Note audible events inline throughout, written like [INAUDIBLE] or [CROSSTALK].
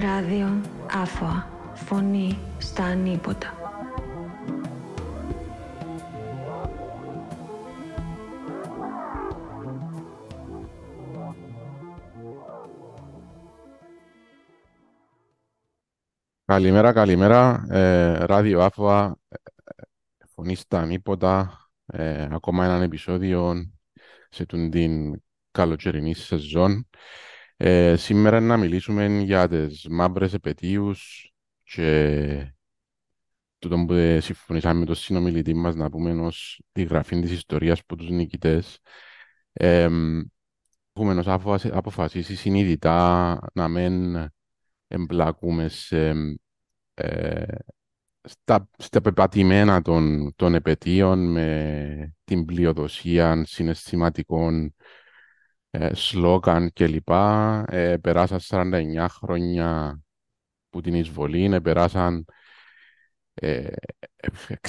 Ράδιο Άφωα. Φωνή στα ανίποτα. Καλημέρα, καλημέρα. Ε, ράδιο Άφωα, ε, φωνή στα ανίποτα. Ε, ακόμα ένα επεισόδιο σε την καλοκαιρινή σεζόν. Ε, σήμερα να μιλήσουμε για τις μαύρες επαιτίους και τούτο που συμφωνήσαμε με τον συνομιλητή μας να πούμε ως τη γραφή της ιστορίας από τους νικητές. Ε, έχουμε ως αποφασίσει συνειδητά να μην εμπλακούμε σε, ε, στα, στα πεπατημένα των, των επαιτίων με την πλειοδοσία συναισθηματικών ε, σλόγαν κλπ. Ε, περάσαν 49 χρόνια που την εισβολή, περάσαν ε,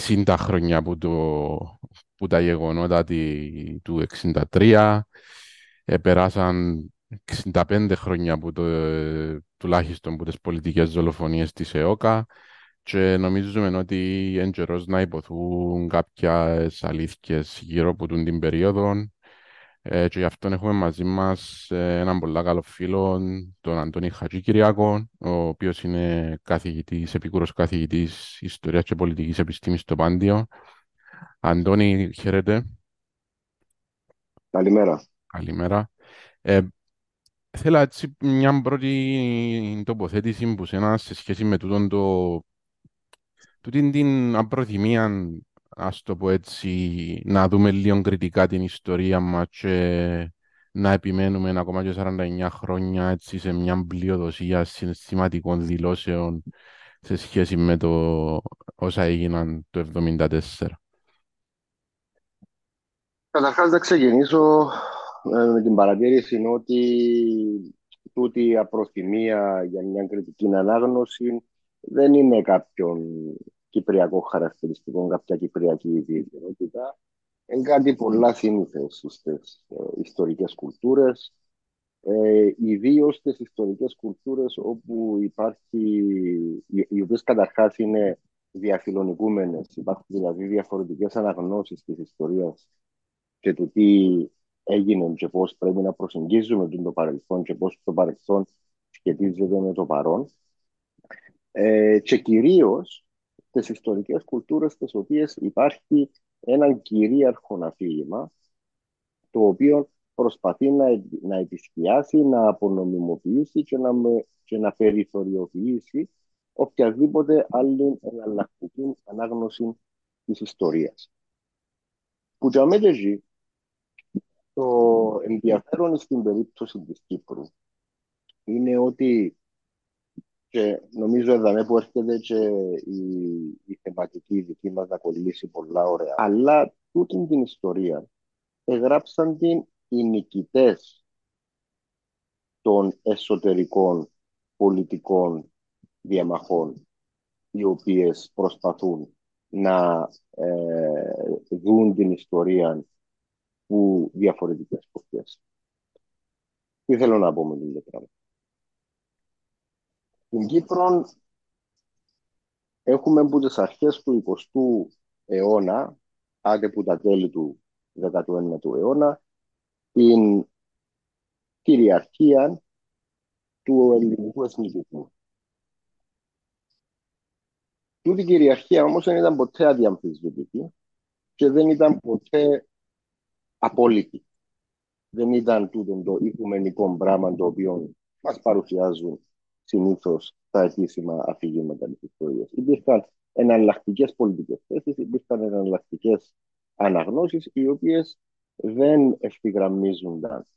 60 χρόνια που, το, που τα γεγονότα τη, του 63, ε, περάσαν 65 χρόνια που το, τουλάχιστον από τις πολιτικές δολοφονίες της ΕΟΚΑ και νομίζουμε ότι είναι καιρός να υποθούν κάποιες αλήθειες γύρω από την περίοδο ε, και γι' αυτό έχουμε μαζί μας ε, έναν πολύ καλό φίλο, τον Αντώνη Χατζή Κυριακό, ο οποίος είναι καθηγητής, επικούρος καθηγητής Ιστορίας και Πολιτικής Επιστήμης στο Πάντιο. Αντώνη, χαίρετε. Καλημέρα. Καλημέρα. Ε, Θέλω έτσι μια πρώτη τοποθέτηση που σένα σε σχέση με τούτον το τούτη την απροθυμία ας το πω έτσι να δούμε λίγο κριτικά την ιστορία μας και να επιμένουμε ακόμα και 49 χρόνια έτσι σε μια πλειοδοσία συναισθηματικών δηλώσεων σε σχέση με το όσα έγιναν το 1974. Καταρχάς να ξεκινήσω ε, με την παρατήρηση ότι τούτη η απροθυμία για μια κριτική ανάγνωση δεν είναι κάποιον κυπριακό χαρακτηριστικό, κάποια κυπριακή ιδιαιτερότητα. Είναι κάτι πολλά σύνηθες στις ε, ιστορικές κουλτούρες, ε, ιδίως στις ιστορικές κουλτούρες όπου υπάρχει, οι οποίες καταρχάς είναι διαφιλονικούμενες. Υπάρχουν δηλαδή διαφορετικές αναγνώσεις της ιστορίας και του τι έγινε και πώς πρέπει να προσεγγίζουμε το παρελθόν και πώς το παρελθόν σχετίζεται με το παρόν. Ε, και κυρίως τις ιστορικές κουλτούρες τις οποίες υπάρχει ένα κυρίαρχο αφήγημα το οποίο προσπαθεί να, να επισκιάσει, να απονομιμοποιήσει και να, και να περιθωριοποιήσει οποιαδήποτε άλλη εναλλακτική ανάγνωση της ιστορίας. Που για το ενδιαφέρον στην περίπτωση της Κύπρου είναι ότι και νομίζω εδώ που έρχεται και η, η θεματική δική μας να κολλήσει πολλά ωραία. Αλλά τούτη την ιστορία εγγράψαν την οι νικητές των εσωτερικών πολιτικών διαμαχών οι οποίες προσπαθούν να ε, δουν την ιστορία που διαφορετικές σκοπιέ. Τι θέλω να πω με την πράγμα. Στην Κύπρο έχουμε από τι αρχές του 20ου αιώνα, άντε που τα τέλη του 19ου αιώνα, την κυριαρχία του ελληνικού εθνικού. Τούτη η κυριαρχία όμως δεν ήταν ποτέ αδιαμφισβητική και δεν ήταν ποτέ απόλυτη. Δεν ήταν τούτο το οικουμενικό πράγμα το οποίο μας παρουσιάζουν συνήθως τα επίσημα αφηγήματα τη ιστορία. Υπήρχαν εναλλακτικές πολιτικές θέσεις, υπήρχαν εναλλακτικές αναγνώσεις, οι οποίες δεν ευθυγραμμίζονταν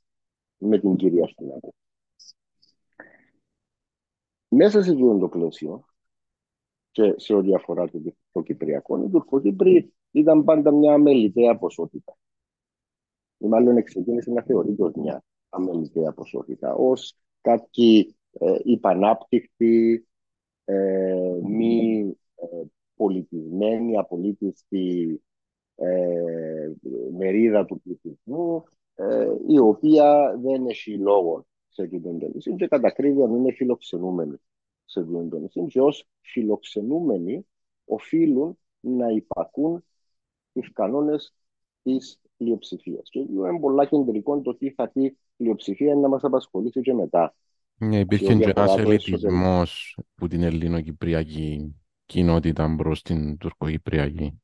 με την κυρία στην Μέσα σε αυτό το πλαίσιο και σε ό,τι αφορά το, το Κυπριακό, οι Τουρκοκύπροι ήταν πάντα μια αμεληταία ποσότητα ή μάλλον ξεκίνησε να θεωρείται ως μια αμεληταία ποσότητα, ως κάποιοι ε, υπανάπτυκτοι, ε, μη ε, πολιτισμένοι, απολύτιστη ε, μερίδα του πληθυσμού, ε, η οποία δεν έχει λόγο σε την τελεισή και κατά κρύβεια είναι φιλοξενούμενη σε αυτό το νησί και ως φιλοξενούμενοι οφείλουν να υπακούν τους κανόνες της πλειοψηφίας. Και είναι πολλά κεντρικό το τι θα πει πλειοψηφία να μας απασχολήσει και μετά. Ναι, υπήρχε και ένας ελιτισμός που την ελληνοκυπριακή κοινότητα προς την τουρκοκυπριακή.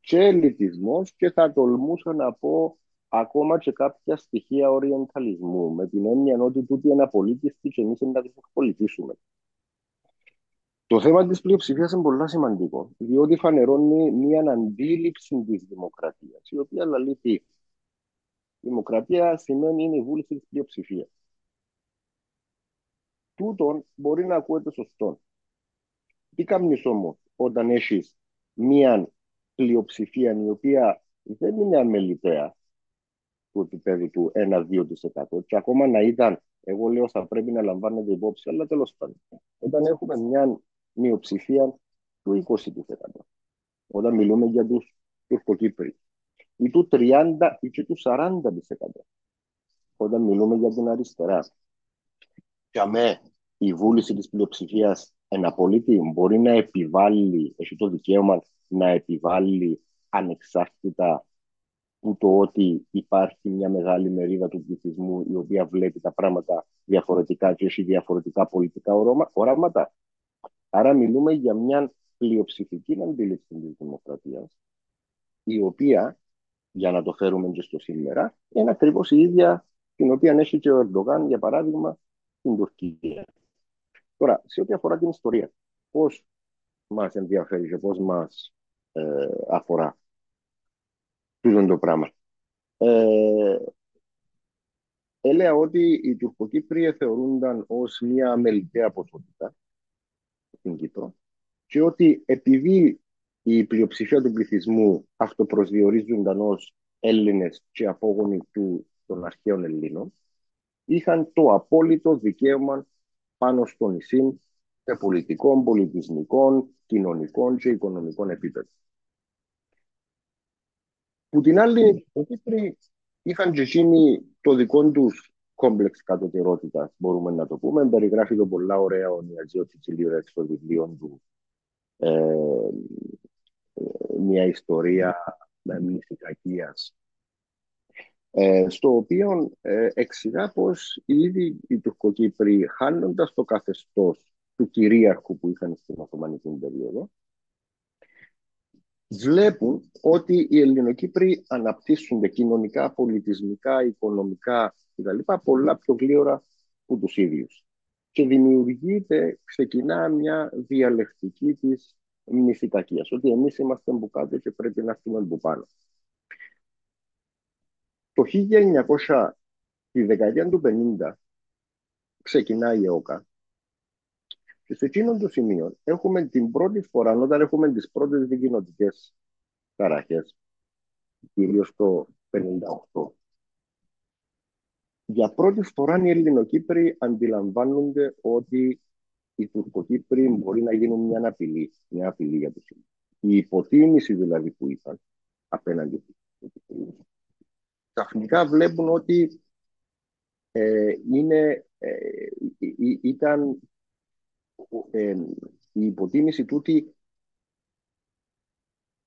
Και ελιτισμός και θα τολμούσα να πω ακόμα και κάποια στοιχεία οριενταλισμού, με την έννοια ότι τούτοι είναι απολύτιστοι και εμείς να τους πολιτήσουμε. Το θέμα της πλειοψηφίας είναι πολύ σημαντικό, διότι φανερώνει μια αντίληψη της δημοκρατίας, η οποία λέει τι. Δημοκρατία σημαίνει είναι η βούληση της πλειοψηφίας. Τούτον μπορεί να ακούεται σωστό. Τι κάνεις όμως όταν έχεις μια πλειοψηφία η οποία δεν είναι αμεληταία, του επίπεδου του 1-2%. Και ακόμα να ήταν, εγώ λέω, θα πρέπει να λαμβάνεται υπόψη, αλλά τέλος πάντων. Όταν έχουμε μια μειοψηφία του 20%, όταν μιλούμε για τους Τουρκοκύπροι, ή του 30% ή και του 40%, όταν μιλούμε για την αριστερά. Και αμέ, η βούληση της πλειοψηφίας ένα πολίτη μπορεί να επιβάλλει, έχει το δικαίωμα να επιβάλλει ανεξάρτητα που το ότι υπάρχει μια μεγάλη μερίδα του πληθυσμού η οποία βλέπει τα πράγματα διαφορετικά και έχει διαφορετικά πολιτικά οράματα. Άρα μιλούμε για μια πλειοψηφική αντίληψη της δημοκρατίας η οποία, για να το φέρουμε και στο σήμερα, είναι ακριβώς η ίδια την οποία έχει και ο Ερντογάν, για παράδειγμα, στην Τουρκία. Τώρα, σε ό,τι αφορά την ιστορία, πώς μας ενδιαφέρει και πώς μας ε, αφορά τούτο το πράγμα. Ε, έλεγα ότι οι Τουρκοκύπριοι θεωρούνταν ως μια αμεληταία ποσότητα στην Κύπρο και ότι επειδή η πλειοψηφία του πληθυσμού αυτοπροσδιορίζονταν ως Έλληνες και απόγονοι του, των αρχαίων Ελλήνων, είχαν το απόλυτο δικαίωμα πάνω στο νησί σε πολιτικών, πολιτισμικών, κοινωνικών και οικονομικών επίπεδων. Που την άλλη, οι Κύπροι είχαν και εκείνοι το δικό τους κόμπλεξ κατωτερότητας, μπορούμε να το πούμε. Περιγράφει το πολλά ωραία ο Νιατζίο Τσιτσιλίου έξω στο βιβλίο του. Ε, μια ιστορία μυθικακία. Ε, στο οποίο ε, εξηγά πως ήδη οι Τουρκοκύπροι χάνοντας το καθεστώς του κυρίαρχου που είχαν στην Οθωμανική περίοδο βλέπουν ότι οι Ελληνοκύπροι αναπτύσσονται κοινωνικά, πολιτισμικά, οικονομικά κτλ. πολλά πιο γλύωρα από τους ίδιους. Και δημιουργείται, ξεκινά μια διαλεκτική της μυθικακίας, ότι εμείς είμαστε που κάτω και πρέπει να έρθουμε που πάνω. Το 1900, τη δεκαετία του 50, ξεκινάει η ΕΟΚΑ και σε εκείνο το σημείο έχουμε την πρώτη φορά, όταν έχουμε τις πρώτες δικοινοτικές ταραχές, κυρίως το 1958, για πρώτη φορά οι Ελληνοκύπροι αντιλαμβάνονται ότι οι Τουρκοκύπροι μπορεί να γίνουν μια απειλή, μια απειλή για τους Η υποτίμηση δηλαδή που είχαν απέναντι στους Τουρκοκύπροι, ξαφνικά βλέπουν ότι ε, είναι, ε, ήταν ε, η υποτίμηση τούτη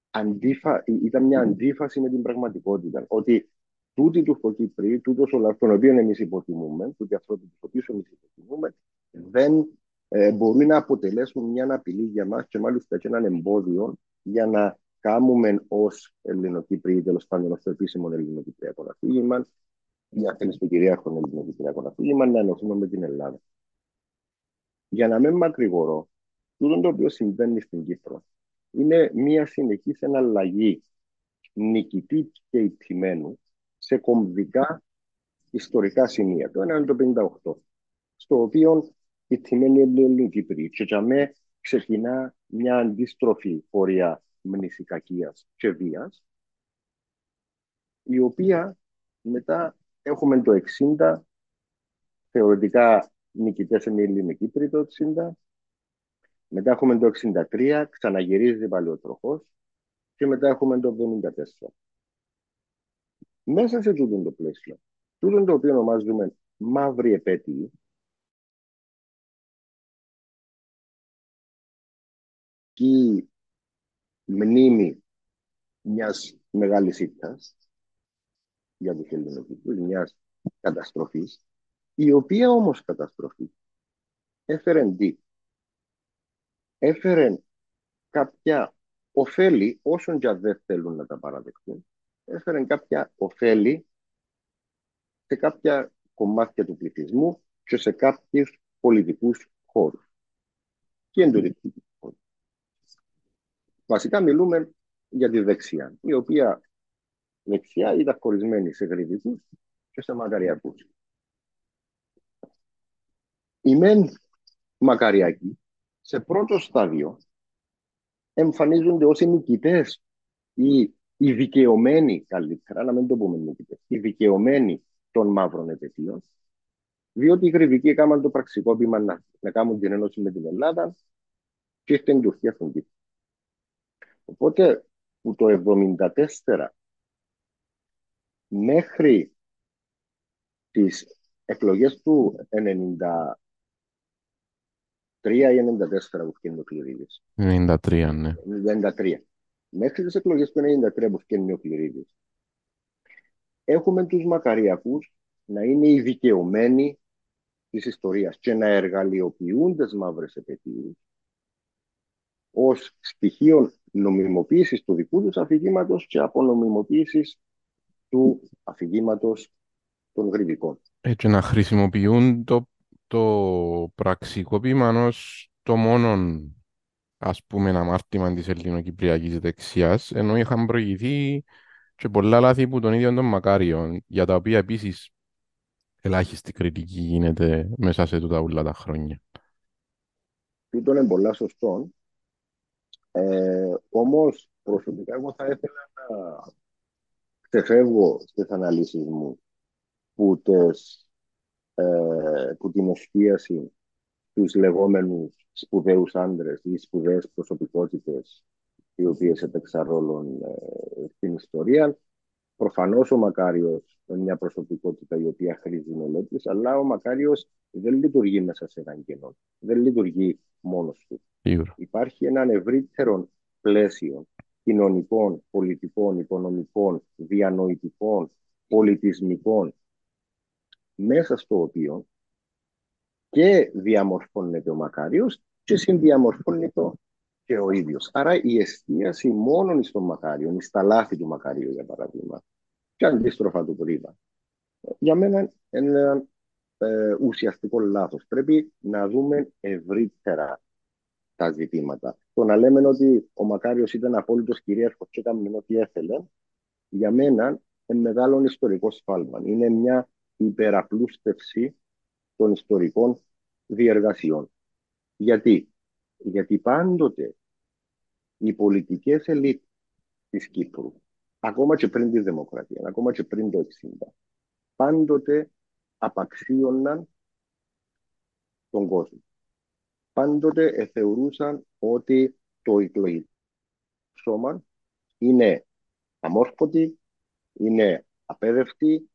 αντίφα, ήταν μια αντίφαση με την πραγματικότητα. Ότι τούτοι του Κοκύπροι, τούτος ο λαός, τον οποίο εμείς υποτιμούμε, τούτοι ανθρώποι τους οποίους εμείς υποτιμούμε, δεν ε, μπορεί να αποτελέσουν μια απειλή για μας και μάλιστα και έναν εμπόδιο για να κάνουμε ως Ελληνοκύπροι, τέλος πάντων ως το επίσημο Ελληνοκυπριακό αφήγημα, για θέλει το κυρίαρχο Ελληνοκυπριακό αφήγημα, να ενωθούμε με την Ελλάδα. Για να μην μακρηγορώ, τούτο το οποίο συμβαίνει στην Κύπρο είναι μια συνεχής εναλλαγή νικητή και υπημένου σε κομβικά ιστορικά σημεία. Το ένα είναι το 58, στο οποίο η τιμένη είναι Κύπρη και για μέ ξεκινά μια αντίστροφη πορεία μνησικακίας και βίας, η οποία μετά έχουμε το 60, θεωρητικά νικητές είναι οι Ελληνικοί το 60. Μετά έχουμε το 63, ξαναγυρίζει πάλι ο τροχός και μετά έχουμε το 74. Μέσα σε τούτο το πλαίσιο, τούτο το οποίο ονομάζουμε μαύρη επέτειη, πολιτική μνήμη μιας μεγάλης ήττας για τους Ελληνοκύπρους, μιας καταστροφής, η οποία όμως καταστροφή έφερε τι. Έφερε κάποια ωφέλη, όσων και δεν θέλουν να τα παραδεχτούν, έφερε κάποια ωφέλη σε κάποια κομμάτια του πληθυσμού και σε κάποιους πολιτικούς χώρους. Και εντολική Βασικά μιλούμε για τη δεξιά, η οποία δεξιά ήταν χωρισμένη σε γρηγικούς και σε μακαριακούς. Οι μεν μακαριακοί σε πρώτο στάδιο εμφανίζονται ως οι νικητές ή οι δικαιωμένοι καλύτερα, να μην το πούμε νικητές, οι δικαιωμένοι των μαύρων επαιτίων, διότι οι γρηγικοί έκαναν το πραξικόπημα να, να κάνουν την ένωση με την Ελλάδα και ήρθε η Τουρκία στον Κύπρο. Οπότε που το 1974 μέχρι τις εκλογές του 1993 ή 94 που φτιάχνει ο Κληρίδης. 93, ναι. 93. Μέχρι τις εκλογές του 1993 που φτιάχνει ο Κληρίδης. Έχουμε τους μακαριακούς να είναι οι δικαιωμένοι της ιστορίας και να εργαλειοποιούν τις μαύρες επαιτίες ως στοιχείο νομιμοποίησης του δικού τους αφηγήματος και απονομιμοποίησης του αφηγήματος των γρηγικών. Έτσι να χρησιμοποιούν το, το πραξικόπημα ως το μόνο ας πούμε αμάρτημα της ελληνοκυπριακής δεξιάς ενώ είχαν προηγηθεί και πολλά λάθη που τον ίδιο των Μακάριων για τα οποία επίσης ελάχιστη κριτική γίνεται μέσα σε τούτα όλα τα χρόνια. Τούτο είναι πολλά σωστό ε, όμως, προσωπικά, εγώ θα ήθελα να ξεφεύγω στις αναλύσεις μου που, τες, ε, που την εστίαση στους λεγόμενους σπουδαίους άντρες ή σπουδαίες προσωπικότητες οι οποίες έπαιξαν ρόλο ε, στην ιστορία. Προφανώς ο Μακάριος είναι μια προσωπικότητα η οποία χρήζει μελέτης, αλλά ο Μακάριος δεν λειτουργεί μέσα σε έναν κενό. Δεν λειτουργεί μόνος του. Υπάρχει ένα ευρύτερο πλαίσιο κοινωνικών, πολιτικών, οικονομικών, διανοητικών, πολιτισμικών, μέσα στο οποίο και διαμορφώνεται ο Μακάριος και συνδιαμορφώνεται και ο ίδιος. Άρα η εστίαση μόνο στον Μακάριο, στα λάθη του Μακάριου για παράδειγμα, και αντίστροφα του Πρίβα, για μένα είναι ένα ε, ουσιαστικό λάθος. Πρέπει να δούμε ευρύτερα τα ζητήματα. Το να λέμε ότι ο Μακάριος ήταν απόλυτος κυρίαρχος και έκανε ό,τι έθελε, για μένα είναι μεγάλο ιστορικό σφάλμα. Είναι μια υπεραπλούστευση των ιστορικών διεργασιών. Γιατί, Γιατί πάντοτε οι πολιτικές ελίτ της Κύπρου, ακόμα και πριν τη δημοκρατία, ακόμα και πριν το 60, πάντοτε απαξίωναν τον κόσμο πάντοτε θεωρούσαν ότι το εκλογικό σώμα είναι αμόρφωτοι, είναι απέδευτοι,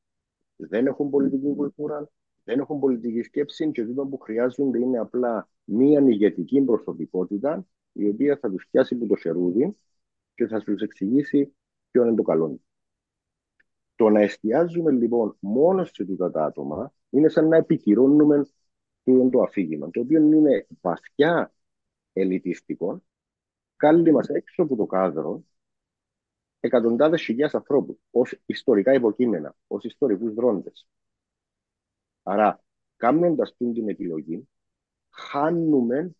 δεν έχουν πολιτική κουλτούρα, δεν έχουν πολιτική σκέψη και το που χρειάζονται είναι απλά μία ηγετική προσωπικότητα η οποία θα τους πιάσει από το σερούδι και θα τους εξηγήσει ποιο είναι το καλό. Το να εστιάζουμε λοιπόν μόνο σε αυτά τα άτομα είναι σαν να επικυρώνουμε είναι το αφήγημα, το οποίο είναι βαθιά ελιτιστικό, κάλλει μας έξω από το κάδρο εκατοντάδες χιλιάδες ανθρώπους ως ιστορικά υποκείμενα, ως ιστορικούς δρόντες. Άρα, κάνοντας την επιλογή, χάνουμε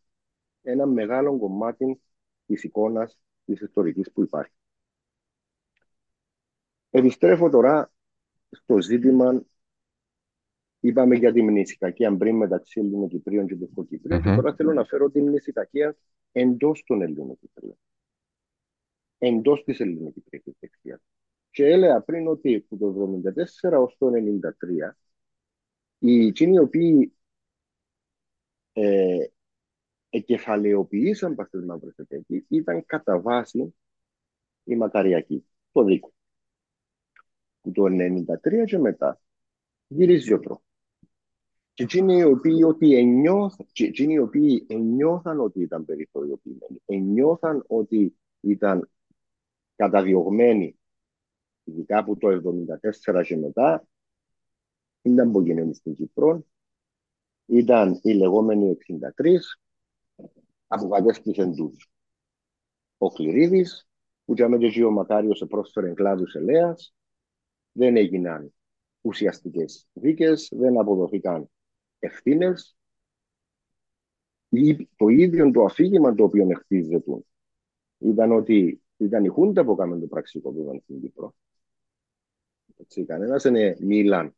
ένα μεγάλο κομμάτι της εικόνας της ιστορικής που υπάρχει. Επιστρέφω τώρα στο ζήτημα Είπαμε για τη μνησικακία πριν μεταξύ Ελληνοκυπρίων και Τουρκοκυπρίων. Mm-hmm. Και τώρα θέλω να φέρω τη μνησικακία εντός των Ελληνοκυπρίων. Εντός της Ελληνοκυπριακή δεξιάς. Και έλεγα πριν ότι από το 1974 έω το 1993 οι εκείνοι οι οποίοι ε, εκεφαλαιοποιήσαν παστές μαύρες ήταν κατά βάση οι μακαριακοί, το δίκο. Που το 1993 και μετά γυρίζει ο τρόπος. Και εκείνοι οι οποίοι, ότι ενιώθαν, και εκείνοι οι οποίοι ενιώθαν ότι ήταν περιθωριοποιημένοι, ενιώθαν ότι ήταν καταδιωγμένοι, ειδικά από το 1974 και μετά, ήταν που γίνεται στην Κύπρο, ήταν οι λεγόμενοι 63, αποκατέστησαν τους ο Κληρίδης, που για και ο Μακάριος πρόσφερε κλάδους ελέας, δεν έγιναν ουσιαστικές δίκες, δεν αποδοθήκαν ευθύνες. Το ίδιο το αφήγημα το οποίο χτίζεται ήταν ότι ήταν η Χούντα που έκαμε το πραξικόπημα στην Κύπρο. Κανένας δεν μίλαν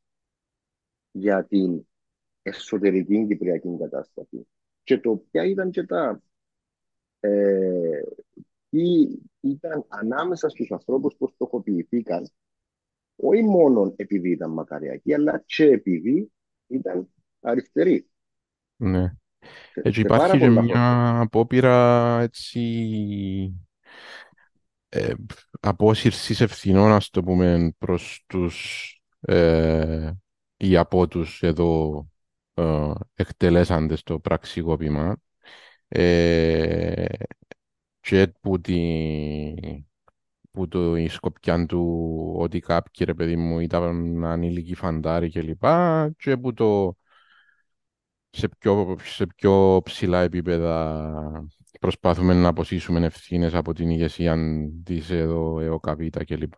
για την εσωτερική κυπριακή κατάσταση. Και το ποια ήταν και τα. Ε, τι ήταν ανάμεσα στους ανθρώπους που στοχοποιηθήκαν όχι μόνο επειδή ήταν μακαριακοί, αλλά και επειδή ήταν αριστεροί. Ναι. Έτσι υπάρχει και μια απόπειρα έτσι ε, απόσυρσης ευθυνών, ας το πούμε, προς τους ε, ή από τους εδώ ε, εκτελέσαντες το πραξικόπημα ε, και που, τη, που το, η σκοπιά του ότι κάποιοι ρε παιδί μου ήταν ανήλικοι φαντάροι και λοιπά και που το σε πιο, σε πιο ψηλά επίπεδα προσπάθουμε να αποσύσουμε ευθύνες από την ηγεσία της εδώ ΕΟΚΑΒΙΤΑ κλπ.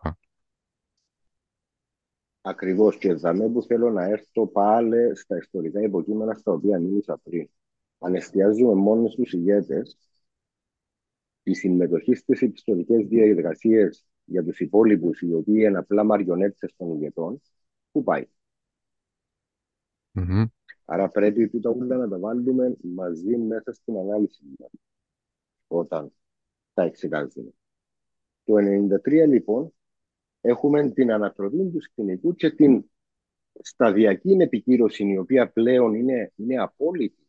Ακριβώς και εδώ που θέλω να έρθω πάλι στα ιστορικά υποκείμενα στα οποία μίλησα πριν. Αν εστιάζουμε μόνο στου ηγέτες, η συμμετοχή στις ιστορικέ διαδικασίες για τους υπόλοιπους, οι οποίοι είναι απλά μαριονέτες των ηγετών, πού πάει; Mm-hmm. Άρα πρέπει τούτα όλα να τα βάλουμε μαζί μέσα στην ανάλυση όταν τα εξετάζουμε. Το 1993 λοιπόν έχουμε την ανατροπή του σκηνικού και την σταδιακή επικύρωση η οποία πλέον είναι, είναι απόλυτη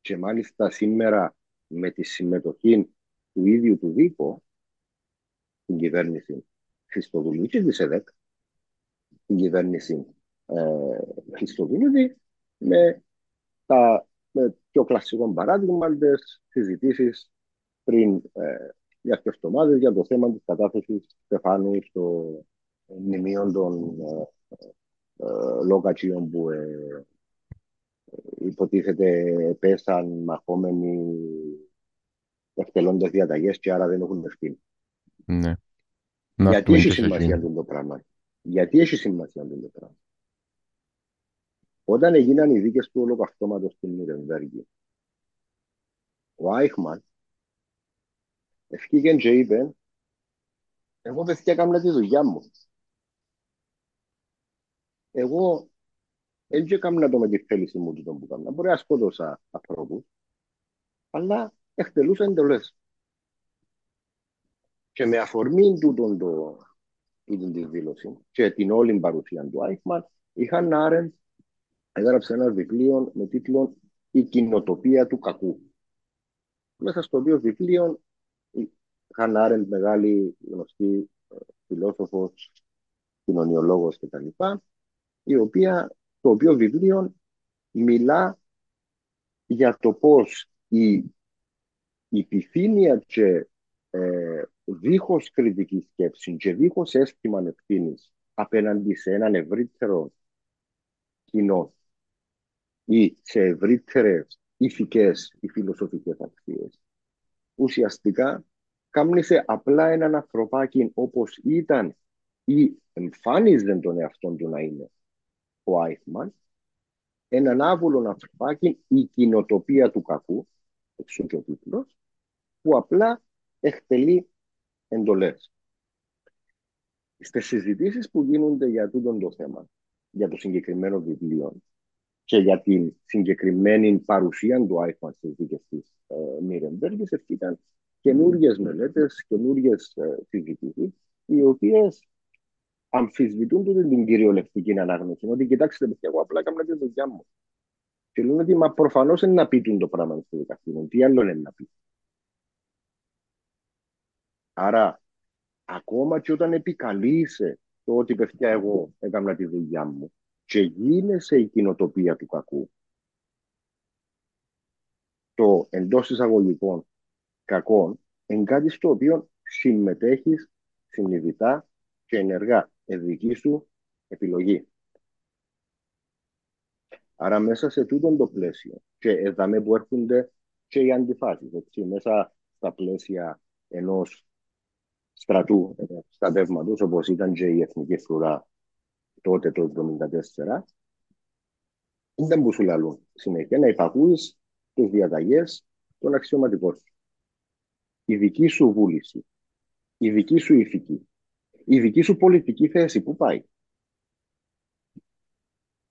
και μάλιστα σήμερα με τη συμμετοχή του ίδιου του Δίκο την κυβέρνηση Χριστοδουλίου και της ΕΔΕΚ την κυβέρνηση ε, Χριστοδουλίου με τα με πιο κλασικό παράδειγμα τι συζητήσεις πριν ε, για εβδομάδες για το θέμα της κατάθεσης Στεφάνου στο μνημείο των ε, ε, λογατσίων που ε, υποτίθεται πέσαν μαχόμενοι εκτελώντας διαταγές και άρα δεν έχουν ευθύνη. Ναι. Γιατί έχει σημασία αυτό το πράγμα; Γιατί έχει σημασία αυτό το πράγμα; Όταν έγιναν οι δίκες του ολοκαυτώματος στην Νιρεμβέργη, ο Άιχμαν ευκήγεν και είπε εγώ παιδιά έκανα τη δουλειά μου. Εγώ δεν έκανα το με τη θέληση μου του που έκανα. Μπορεί να σκότωσα ανθρώπους, αλλά εκτελούσα εντολές. Και με αφορμή τούτον το, τούτον της δήλωσης και την όλη παρουσία του Άιχμαν, είχαν Άρεντ έγραψε ένα βιβλίο με τίτλο «Η κοινοτοπία του κακού». Μέσα στο οποίο βιβλίο η Χαν Άρεντ, μεγάλη γνωστή ε, φιλόσοφος, κοινωνιολόγος κτλ. Η οποία, το οποίο βιβλίο μιλά για το πώς η, η επιθύμια και ε, δίχως κριτική σκέψη και δίχως αίσθημα ευθύνης απέναντι σε έναν ευρύτερο κοινό ή σε ευρύτερες ηθικές ή φιλοσοφικές αξίες. Ουσιαστικά, κάμνησε απλά έναν ανθρωπάκι όπως ήταν ή εμφάνιζε τον εαυτό του να είναι ο Άιχμαν, έναν άβουλο ανθρωπάκι, η κοινοτοπία του κακού, εξού και ο τίτλο, που απλά εκτελεί εντολές. Στις συζητήσεις που γίνονται για τούτο το θέμα, για το συγκεκριμένο βιβλίο, και για την συγκεκριμένη παρουσία του iPhone στις δίκες της ε, Νίρεμπεργκης ευκήκαν καινούργιες μελέτες, καινούργιες ε, συζητήσεις, οι οποίες αμφισβητούν την, την κυριολεκτική ανάγνωση. Ότι κοιτάξτε, παιδιά, εγώ απλά έκανα τη δουλειά μου. Και λένε ότι μα προφανώς είναι να πει το πράγμα στο δικαστήριο. Τι άλλο είναι να πει. Άρα, ακόμα και όταν επικαλείσαι το ότι παιδιά εγώ έκανα τη δουλειά μου, και γίνεσαι η κοινοτοπία του κακού. Το εντός εισαγωγικών κακών είναι κάτι στο οποίο συμμετέχεις συνειδητά και ενεργά. Εδική σου επιλογή. Άρα μέσα σε τούτο το πλαίσιο και εδώ που έρχονται και οι αντιφάσεις, έτσι, μέσα στα πλαίσια ενός στρατού, στρατεύματος, όπως ήταν και η Εθνική Φρουρά τότε το 1974, δεν που σου λαλούν συνέχεια να υπακούεις τις διαταγές των αξιωματικών σου. Η δική σου βούληση, η δική σου ηθική, η δική σου πολιτική θέση, πού πάει;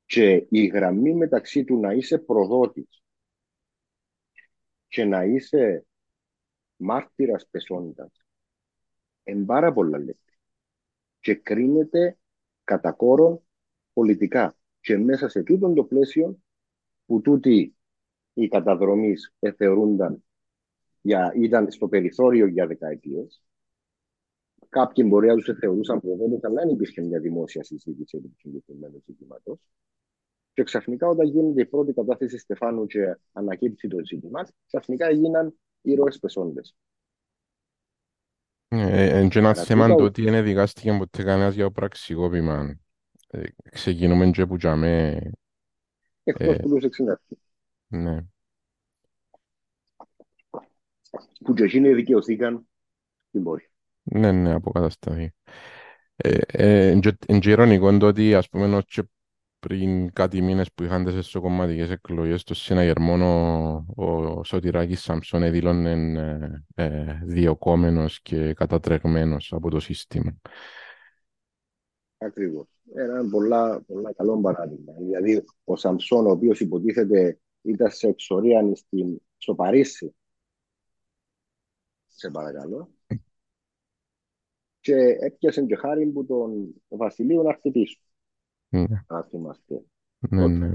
Και η γραμμή μεταξύ του να είσαι προδότης και να είσαι μάρτυρας πεσόντας είναι πάρα πολλά λεπτά. Και κρίνεται κατά κόρον πολιτικά. Και μέσα σε τούτον το πλαίσιο που τούτοι οι καταδρομείς θεωρούνταν για, ήταν στο περιθώριο για δεκαετίες, Κάποιοι μπορεί να τους θεωρούσαν προδότε, αλλά δεν υπήρχε μια δημόσια συζήτηση επί του συγκεκριμένου ζητήματο. Και ξαφνικά, όταν γίνεται η πρώτη κατάθεση Στεφάνου και ανακύψει το ζήτημα, ξαφνικά έγιναν ήρωε πεσόντες. Ε, και ένα θέμα το ότι δεν δικάστηκε ποτέ κανένας για το πραξικόπημα. Ε, ξεκινούμε και που τζαμε... Εκτός που τους εξυνάρτη. Ναι. Που και εκείνοι δικαιωθήκαν στην πόρη. Ναι, ναι, αποκατασταθεί. Ε, ε, εν και ηρωνικό το ότι, ας πούμε, ως και πριν κάτι μήνες που είχαν τις εσωκομματικές εκλογές στο συναγερμό ο, ο Σωτηράκης Σαμψόν εδήλωνε ε, ε, διοκόμενος και κατατρεγμένος από το σύστημα. Ακριβώς. Ένα πολλά, πολλά καλό παράδειγμα. Δηλαδή, ο Σαμψόν, ο οποίος υποτίθεται ήταν σε εξορία στο Παρίσι, σε παρακαλώ, και έπιασε και χάρη που τον Βασιλείο να χτυπήσει. Ναι. Αν θυμάστε. Ναι, ναι.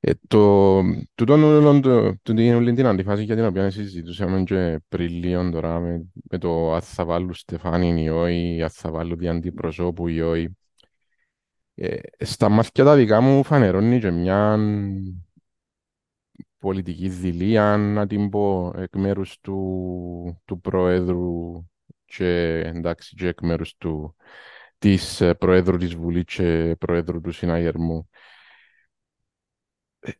Ε, το, τούτο όλο το, το, την, την αντιφάση για την οποία συζητούσαμε και πριν λίγο τώρα με, με το αν θα βάλουν Στεφάνιν ή όχι, αν θα βάλουν δι' αντιπροσώπου ή όχι. Ε, στα μάτια τα δικά μου φανερώνει και μια πολιτική δηλία, να την πω, εκ μέρους του, του Προέδρου και εντάξει και εκ μέρους του της ε, Προέδρου της Βουλής και Προέδρου του Συναγερμού. Ε,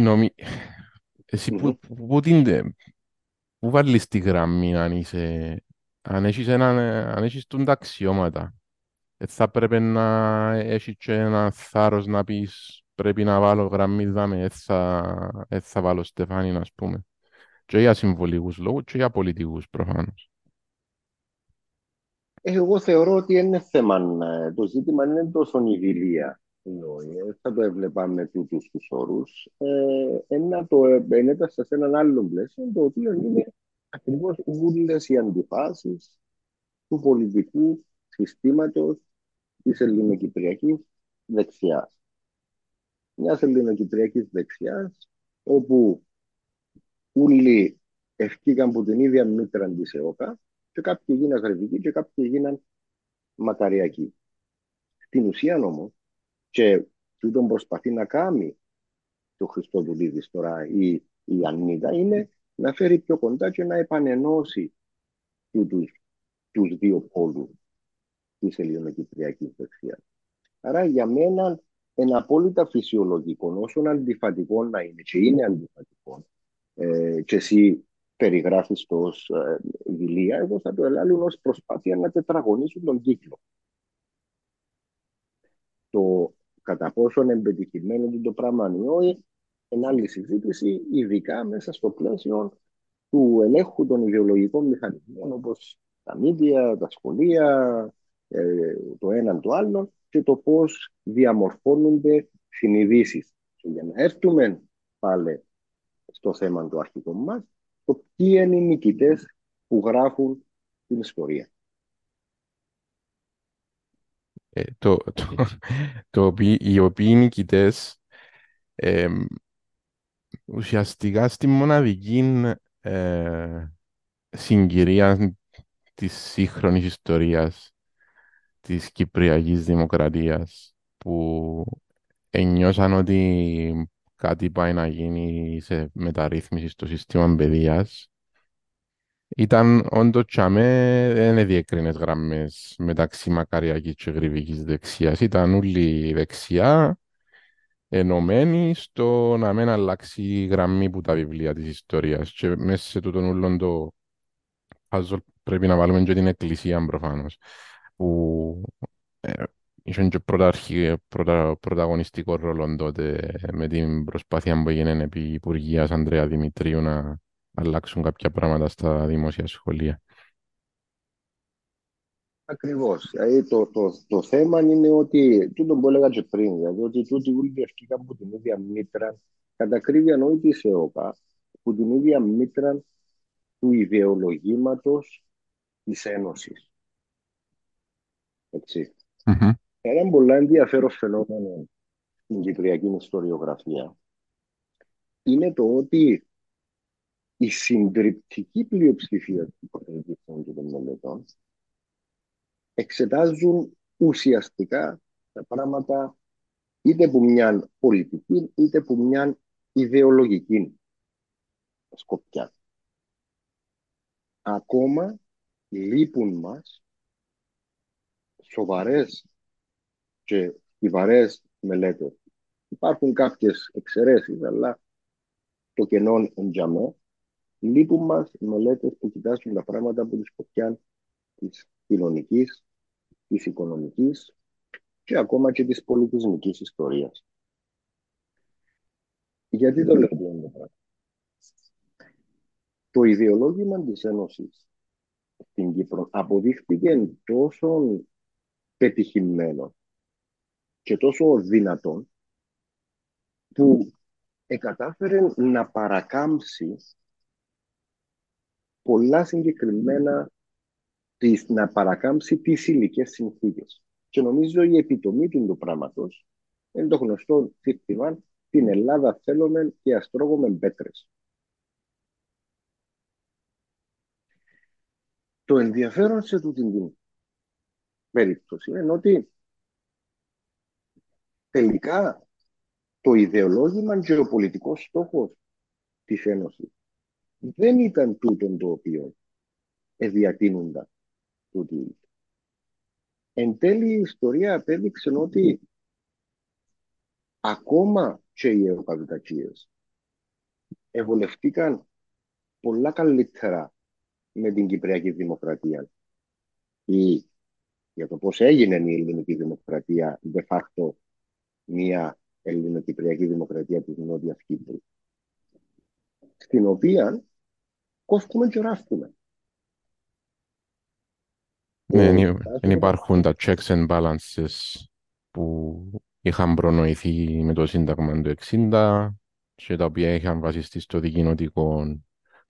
νομι... Εσύ που, που, που, την, που βάλεις τη γραμμή αν είσαι, αν έχεις, ένα, αν έχεις τον ταξιώματα, ε, θα πρέπει να έχεις και ένα θάρρος να πεις πρέπει να βάλω γραμμή δάμε, θα, θα βάλω Στεφάνι, ας πούμε. Και για συμβολικούς λόγους και για πολιτικούς προφανώς. Εγώ θεωρώ ότι είναι θέμα. Ε, το ζήτημα είναι τόσο η δηλία. Ε, θα το έβλεπα με τούτους τους όρους. Ε, ένα το επένετα σε έναν άλλο πλαίσιο, το οποίο είναι ακριβώς όλε οι αντιφάσεις του πολιτικού συστήματος της ελληνοκυπριακής δεξιάς. Μιας ελληνοκυπριακής δεξιάς, όπου όλοι ευκήκαν από την ίδια μήτρα της ΕΟΚΑ και κάποιοι γίναν γρεβικοί και κάποιοι γίναν μακαριακοί. Στην ουσία όμως, και τούτο προσπαθεί να κάνει το Χριστοδουλίδης τώρα ή η Ανίτα είναι να φέρει πιο κοντά και να επανενώσει τους, τους δύο πόλους της ελληνοκυπριακής δεξιάς. Άρα για μένα είναι απόλυτα φυσιολογικό, όσο αντιφατικό να είναι, και είναι αντιφατικό, ε, και εσύ περιγράφεις το ως ε, δηλία, εγώ θα το ελάλουν ως προσπάθεια να τετραγωνίσουν τον κύκλο. Το κατά πόσο είναι εμπετυχημένο το πράγμα ή είναι άλλη συζήτηση, ειδικά μέσα στο πλαίσιο του ελέγχου των ιδεολογικών μηχανισμών, όπως τα μίδια, τα σχολεία, ε, το έναν το άλλο και το πώς διαμορφώνονται συνειδήσεις. Και για να έρθουμε πάλι στο θέμα του αρχικού μας, το ποιοι είναι οι νικητές που γράφουν την ιστορία. Ε, το, το, το, οι οποίοι νικητές ε, ουσιαστικά στη μοναδική ε, συγκυρία της σύγχρονης ιστορίας της Κυπριακής Δημοκρατίας που ένιωσαν ότι κάτι πάει να γίνει σε μεταρρύθμιση στο σύστημα παιδείας ήταν όντως τσάμε, δεν διέκρινες γραμμές μεταξύ μακαριακής και γρυβικής δεξιάς. Ήταν όλοι δεξιά, ενωμένοι στο να μην αλλάξει η γραμμή που τα βιβλία της ιστορίας. Και μέσα σε τούτον ούλον το puzzle πρέπει να βάλουμε και την εκκλησία προφανώς. Που ε, είχε και πρωταρχή, πρωτα, πρωταγωνιστικός ρόλος τότε με την προσπάθεια που έγινε επί Υπουργείας Ανδρέα Δημητρίου να αλλάξουν κάποια πράγματα στα δημόσια σχολεία. Ακριβώς. Δηλαδή, το, το, το θέμα είναι ότι, τούτο που έλεγα και πριν, δηλαδή ότι τούτοι όλοι διευκήκαν από την ίδια μήτρα, κατά ακρίβεια όχι της ΕΟΚΑ, από την ίδια μήτρα του ιδεολογήματος της Ένωσης. Έτσι. Mm-hmm. Ένα πολύ ενδιαφέρον φαινόμενο στην κυπριακή ιστοριογραφία είναι το ότι η συντριπτική πλειοψηφία του υποθετικών και των μελετών εξετάζουν ουσιαστικά τα πράγματα είτε που μια πολιτική είτε που μια ιδεολογική σκοπιά. Ακόμα λείπουν μας σοβαρές και στιβαρές μελέτες. Υπάρχουν κάποιες εξαιρέσεις, αλλά το κενό εντιαμέ λείπουν μας οι μελέτες που κοιτάζουν τα πράγματα από τη σκοπιά της κοινωνικής, της οικονομικής και ακόμα και της πολιτισμικής ιστορίας. Γιατί το λέω αυτό το πράγμα; Το ιδεολόγημα της Ένωσης στην Κύπρο αποδείχθηκε τόσο πετυχημένο και τόσο δυνατόν που εκατάφερε να παρακάμψει πολλά συγκεκριμένα τις, να παρακάμψει τις υλικές συνθήκες. Και νομίζω η επιτομή του πράγματος είναι το γνωστό θύκτημα την Ελλάδα θέλουμε και αστρόγουμε πέτρες. Το ενδιαφέρον σε τούτη την περίπτωση είναι ότι τελικά το ιδεολόγημα και ο πολιτικός στόχος της Ένωσης δεν ήταν τούτο το οποίο εδιατείνονταν τούτη. Εν τέλει η ιστορία απέδειξε ότι ακόμα και οι εωπαδικακίες ευολευτήκαν πολλά καλύτερα με την Κυπριακή Δημοκρατία ή για το πώς έγινε η ελληνική δημοκρατία de facto μια ελληνοκυπριακή δημοκρατία της Νότιας Κύπρου στην οποία κόφτουμε και ράφτουμε. Ναι, δεν υπάρχουν τα checks and balances που είχαν προνοηθεί με το Σύνταγμα του 60 και τα οποία είχαν βασιστεί στο δικοινοτικό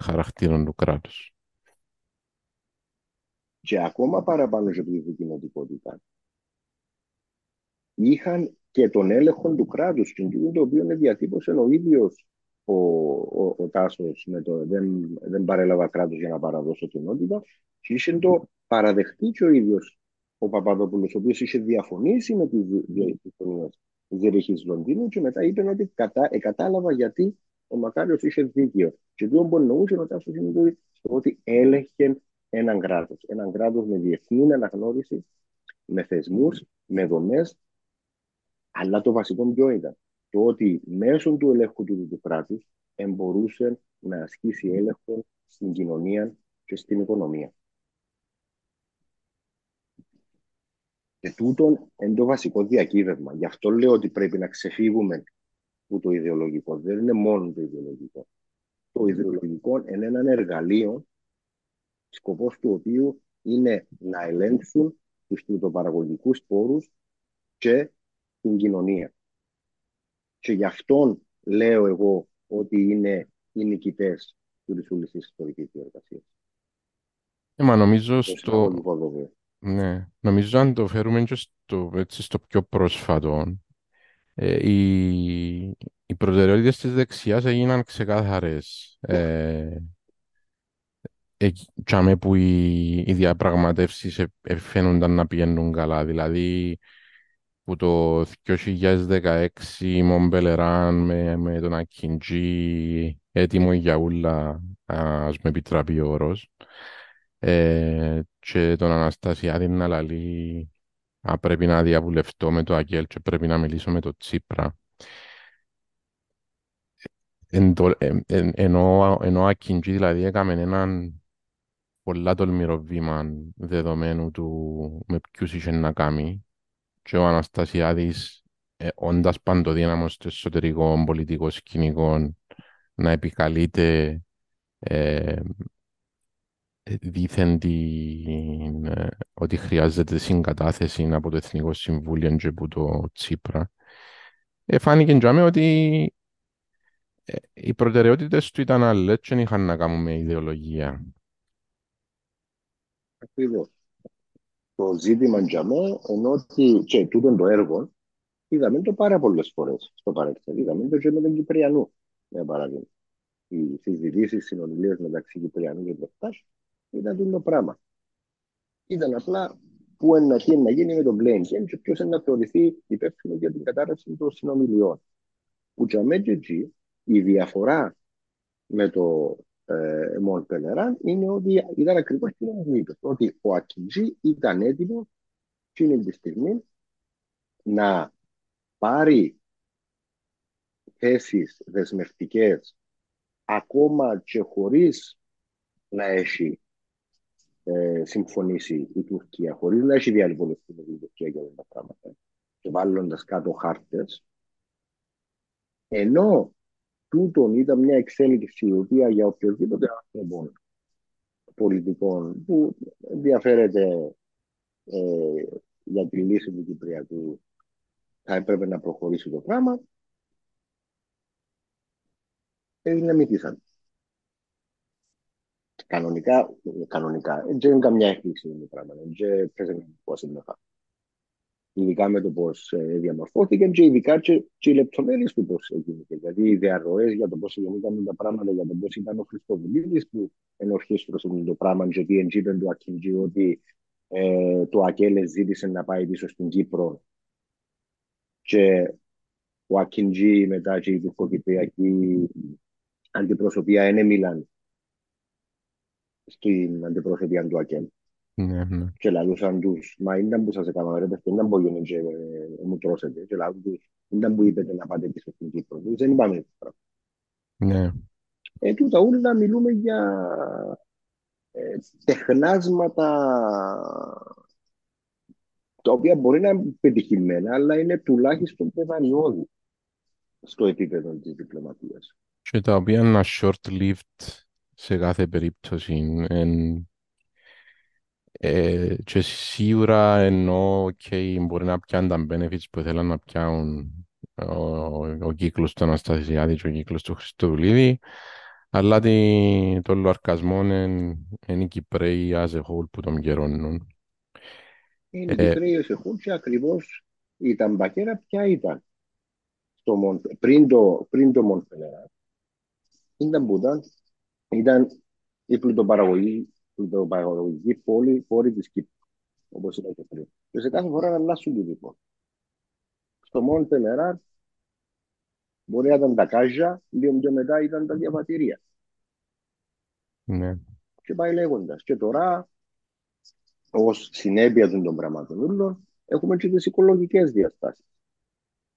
χαρακτήρα του κράτους. Και ακόμα παραπάνω σε τη δικοινοτικότητα είχαν και τον έλεγχο του κράτους και το οποίο διατύπωσε ο ίδιος ο, ο, ο Τάσος με το δεν, δεν παρέλαβα κράτος για να παραδώσω την ότητα και είχε το παραδεχτεί και ο ίδιος ο Παπαδόπουλος ο οποίος είχε διαφωνήσει με τις διαφωνίες Ζεριχής Λονδίνου και μετά είπε ότι κατά, ε, κατάλαβα γιατί ο Μακάριος είχε δίκιο. Και το που εννοούσε ο Τάσος είναι το ότι έλεγχε έναν κράτος. Έναν κράτος με διεθνή αναγνώριση, με θεσμούς, με δομές, αλλά το βασικό ποιο ήταν; Το ότι μέσω του ελέγχου του, του κράτους μπορούσε να ασκήσει έλεγχο στην κοινωνία και στην οικονομία. Και τούτο είναι το βασικό διακύβευμα. Γι' αυτό λέω ότι πρέπει να ξεφύγουμε από το ιδεολογικό. Δεν είναι μόνο το ιδεολογικό. Το ιδεολογικό είναι ένα εργαλείο, σκοπός του οποίου είναι να ελέγξουν τους πλουτοπαραγωγικούς πόρους και την κοινωνία. Και γι' αυτόν λέω εγώ ότι είναι οι νικητές του Ρησούλη της ιστορικής διαδικασίας. Ε, μα νομίζω στο... Ναι, νομίζω αν το φέρουμε και στο, έτσι, στο πιο πρόσφατο, ε, οι, οι προτεραιότητες της δεξιάς έγιναν ξεκάθαρες. Ε, ε, που οι, οι διαπραγματεύσεις φαίνονταν να πηγαίνουν καλά. Δηλαδή, που το 2016 Μομπελεράν με, με τον Ακιντζή έτοιμο για ούλα, ας με επιτραπεί ο όρος. Ε, και τον Αναστασιάδη να λαλεί α, πρέπει να διαβουλευτώ με το Αγγέλ και πρέπει να μιλήσω με το Τσίπρα. Εν, το, ε, ε, ενώ, ενώ Ακιντζή δηλαδή έκαμε έναν πολλά τολμηρό βήμα δεδομένου του με ποιους είχε να κάνει και ο Αναστασιάδης ε, όντας παντοδύναμος στο εσωτερικό πολιτικό σκηνικό να επικαλείται ε, δήθεν την, ε, ότι χρειάζεται συγκατάθεση από το Εθνικό Συμβούλιο και από το Τσίπρα. Ε, φάνηκε για ότι ε, οι προτεραιότητες του ήταν άλλες και δεν είχαν να κάνουν με ιδεολογία. Ακριβώς. Το ζήτημα για μένα ενώ ότι και τούτο το έργο είδαμε το πάρα πολλές φορές στο παρελθόν. Είδαμε το και με τον Κυπριανού, για παράδειγμα. Οι συζητήσεις, οι συνομιλίες μεταξύ Κυπριανού και Μπεχτά ήταν το πράγμα. Ήταν απλά πού είναι να γίνει με τον Blame Game και ποιος είναι να θεωρηθεί υπεύθυνος για την κατάρρευση των συνομιλιών. Που για η διαφορά με το ε, Μον Πελεράν είναι ότι ήταν ακριβώς τι μου είπε. Ότι ο Ακιντζή ήταν έτοιμος εκείνη τη στιγμή να πάρει θέσεις δεσμευτικές ακόμα και χωρίς να έχει ε, συμφωνήσει η Τουρκία, χωρίς να έχει διαλυβολευτεί με την Τουρκία για όλα τα πράγματα και βάλλοντα κάτω χάρτες, ενώ τούτον ήταν μια εξέλιξη η οποία για οποιοδήποτε άνθρωπο πολιτικών που ενδιαφέρεται ε, για τη λύση του Κυπριακού θα έπρεπε να προχωρήσει το πράγμα έγινε μυθίσαν. Κανονικά, κανονικά, δεν είναι καμιά έκπληξη το πράγμα. Δεν πρέπει να ειδικά με το πώς ε, διαμορφώθηκε και ειδικά και, και οι λεπτομέρειες του πώς έγινε. Γιατί οι διαρροές για το πώς γίνονταν τα πράγματα, για το πώς ήταν ο Χριστοδουλίδης που ενορχίστρωσε το πράγμα, γιατί εντύπωσαν του Ακίντζη ότι ε, το Ακέλε ζήτησε να πάει πίσω στην Κύπρο. Και ο Ακίντζη μετά και η τουρκοκυπριακή αντιπροσωπεία δεν έμειλαν στην αντιπροσωπεία του Ακέλε. Ναι, ναι. Και λαλούσαν τους, μα ήταν που σας έκανα ρε παιδιά, ήταν που γίνουν και ε, μου τρώσετε. Και λαλούσαν τους, ήταν που είπετε να πάτε πίσω στην Κύπρο. Δεν είπαμε έτσι Ναι. Ε, τούτα όλα μιλούμε για ε, τεχνάσματα τα οποία μπορεί να είναι πετυχημένα, αλλά είναι τουλάχιστον πεδανιώδη στο επίπεδο της διπλωματίας. Και τα οποία είναι short-lived σε κάθε περίπτωση. Εν ε, και σίγουρα ενώ okay, μπορεί να πιάνουν τα benefits που θέλουν να πιάνουν ο, ο κύκλος του Αναστασιάδη και ο κύκλος του Χριστοδουλίδη, αλλά τη, το λοαρκασμό είναι, είναι οι Κυπρέοι as a whole που τον καιρώνουν. Είναι οι Κυπρέοι as a whole και ακριβώς η ταμπακέρα ποια ήταν; Στο πριν το, πριν το Μοντφελερά. Ήταν που ήταν, ήταν η πλουτοπαραγωγή πλουτοπαραγωγική πόλη, πόλη της Κύπρου. Όπως είπα και πριν. Και σε κάθε φορά να αλλάσουν την λοιπόν. Στο Μόν Τελεράρ μπορεί να ήταν τα κάζια, λίγο πιο μετά ήταν τα διαβατηρία. Ναι. Και πάει λέγοντας. Και τώρα, ω συνέπεια των πραγμάτων όλων, έχουμε και τις οικολογικές διαστάσεις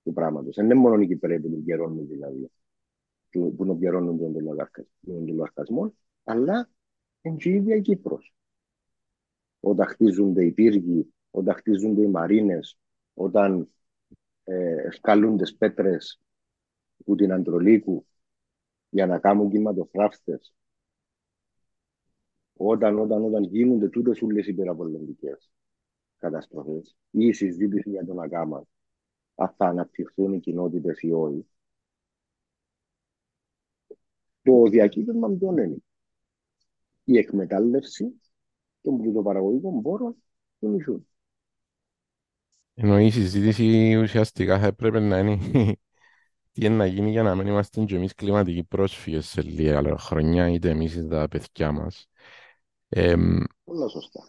του πράγματος. Δεν είναι μόνο οι Κυπρέοι που τον καιρώνουν δηλαδή, που τον καιρώνουν τον λογαριασμό, αλλά είναι και η ίδια η Κύπρος. Όταν χτίζονται οι πύργοι, όταν χτίζονται οι μαρίνες, όταν ε, σκαλούνται πέτρες που την Αντρολίκου για να κάνουν κυματοθράφτες, όταν, όταν, όταν γίνονται τούτες όλες οι υπεραπολεμικές καταστροφές ή η συζήτηση για τον Ακάμα, αν θα αναπτυχθούν οι κοινότητες ή όχι, το διακύβευμα ποιον είναι η εκμετάλλευση των πλουτοπαραγωγικών πόρων του νησιού. Ενώ η συζήτηση ουσιαστικά θα έπρεπε να είναι τι είναι να γίνει για να μην είμαστε και εμείς κλιματικοί πρόσφυγες σε λίγα χρονιά, είτε εμείς είτε τα παιδιά μας. Πολλά σωστά.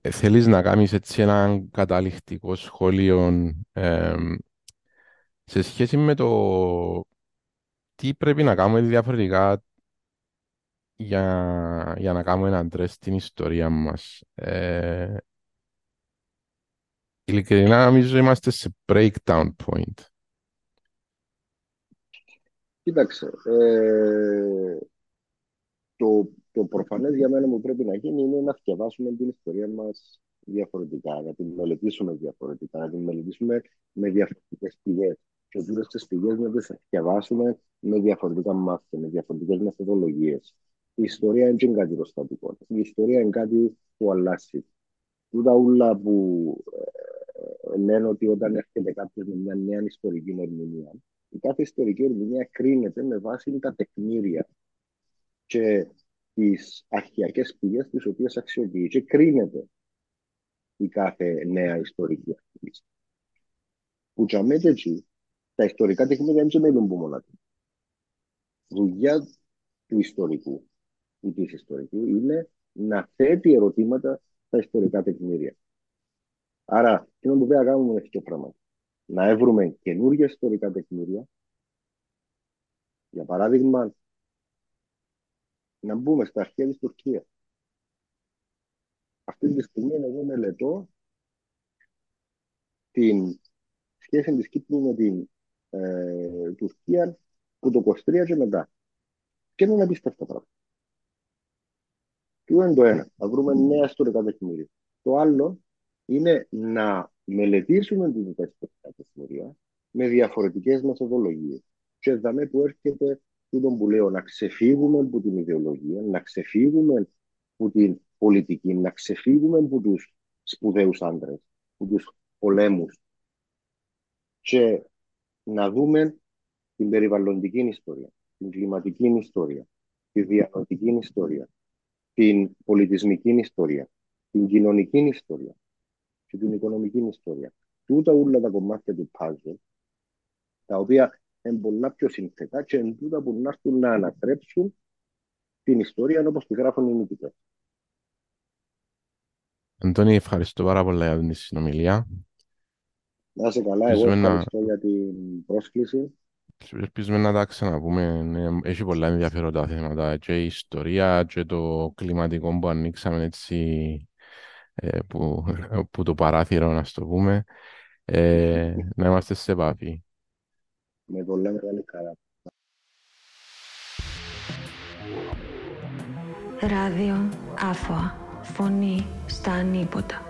ε, θέλεις να κάνεις έτσι ένα καταληκτικό σχόλιο σε σχέση με το τι πρέπει να κάνουμε διαφορετικά για, για να κάνουμε ένα τρες στην ιστορία μας. Ε, ειλικρινά νομίζω είμαστε σε breakdown point. Κοίταξε, ε, το, το προφανές για μένα που πρέπει να γίνει είναι να διαβάσουμε την ιστορία μας διαφορετικά, να την μελετήσουμε διαφορετικά, να την μελετήσουμε με διαφορετικές πηγές. Και αυτές τις πηγές να τις διαβάσουμε με διαφορετικά μάτια, με διαφορετικές μεθοδολογίες. Η ιστορία είναι και κάτι προστατικό. Η ιστορία είναι κάτι που αλλάζει. Τούτα ούλα που ε, λένε ότι όταν έρχεται κάποιος με μια νέα ιστορική ερμηνεία, η κάθε ιστορική ερμηνεία κρίνεται με βάση τα τεκμήρια και τις αρχιακές πηγές τις οποίες αξιοποιεί και κρίνεται η κάθε νέα ιστορική αυτή. Που τζαμέτε έτσι, τα ιστορικά τεκμήρια δεν μένουν που μοναδικά. Δουλειά του ιστορικού ή της ιστορικού είναι να θέτει ερωτήματα στα ιστορικά τεκμήρια. Άρα, τι να πρέπει να κάνουμε είναι αυτό πράγμα. Να έβρουμε καινούργια ιστορικά τεκμήρια. Για παράδειγμα, να μπούμε στα αρχαία της Τουρκίας. Αυτή τη στιγμή εγώ μελετώ την σχέση της Κύπρου με την ε, Τουρκία που το 23 και μετά. Και είναι απίστευτα πράγματα. Τι είναι το ένα, να βρούμε νέα ιστορικά τεχνήρια. Το άλλο είναι να μελετήσουμε την ιστορικά τεχνήρια με διαφορετικές μεθοδολογίες. Και εδώ που έρχεται τούτο που λέω, να ξεφύγουμε από την ιδεολογία, να ξεφύγουμε από την πολιτική, να ξεφύγουμε από τους σπουδαίους άντρες, από τους πολέμους και να δούμε την περιβαλλοντική ιστορία, την κλιματική ιστορία, τη διανοητική ιστορία, την πολιτισμική ιστορία, την κοινωνική ιστορία και την οικονομική ιστορία. Τούτα όλα τα κομμάτια του puzzle, τα οποία είναι πολλά πιο συνθετά και είναι τούτα που να έρθουν να ανατρέψουν την ιστορία όπως τη γράφουν οι νικητές. Αντώνη, ευχαριστώ πάρα πολύ για την συνομιλία. Να είσαι καλά, εγώ ευχαριστώ να... για την πρόσκληση. Ελπίζουμε να τα ξαναπούμε. Ναι, έχει πολλά ενδιαφέροντα θέματα και η ιστορία και το κλιματικό που ανοίξαμε έτσι ε, που, [LAUGHS] που το παράθυρο να το πούμε. Ε, να είμαστε σε επαφή με πολλά μεγάλη χαρά. Ράδιο Άφωα. Φωνή στα ανίποτα.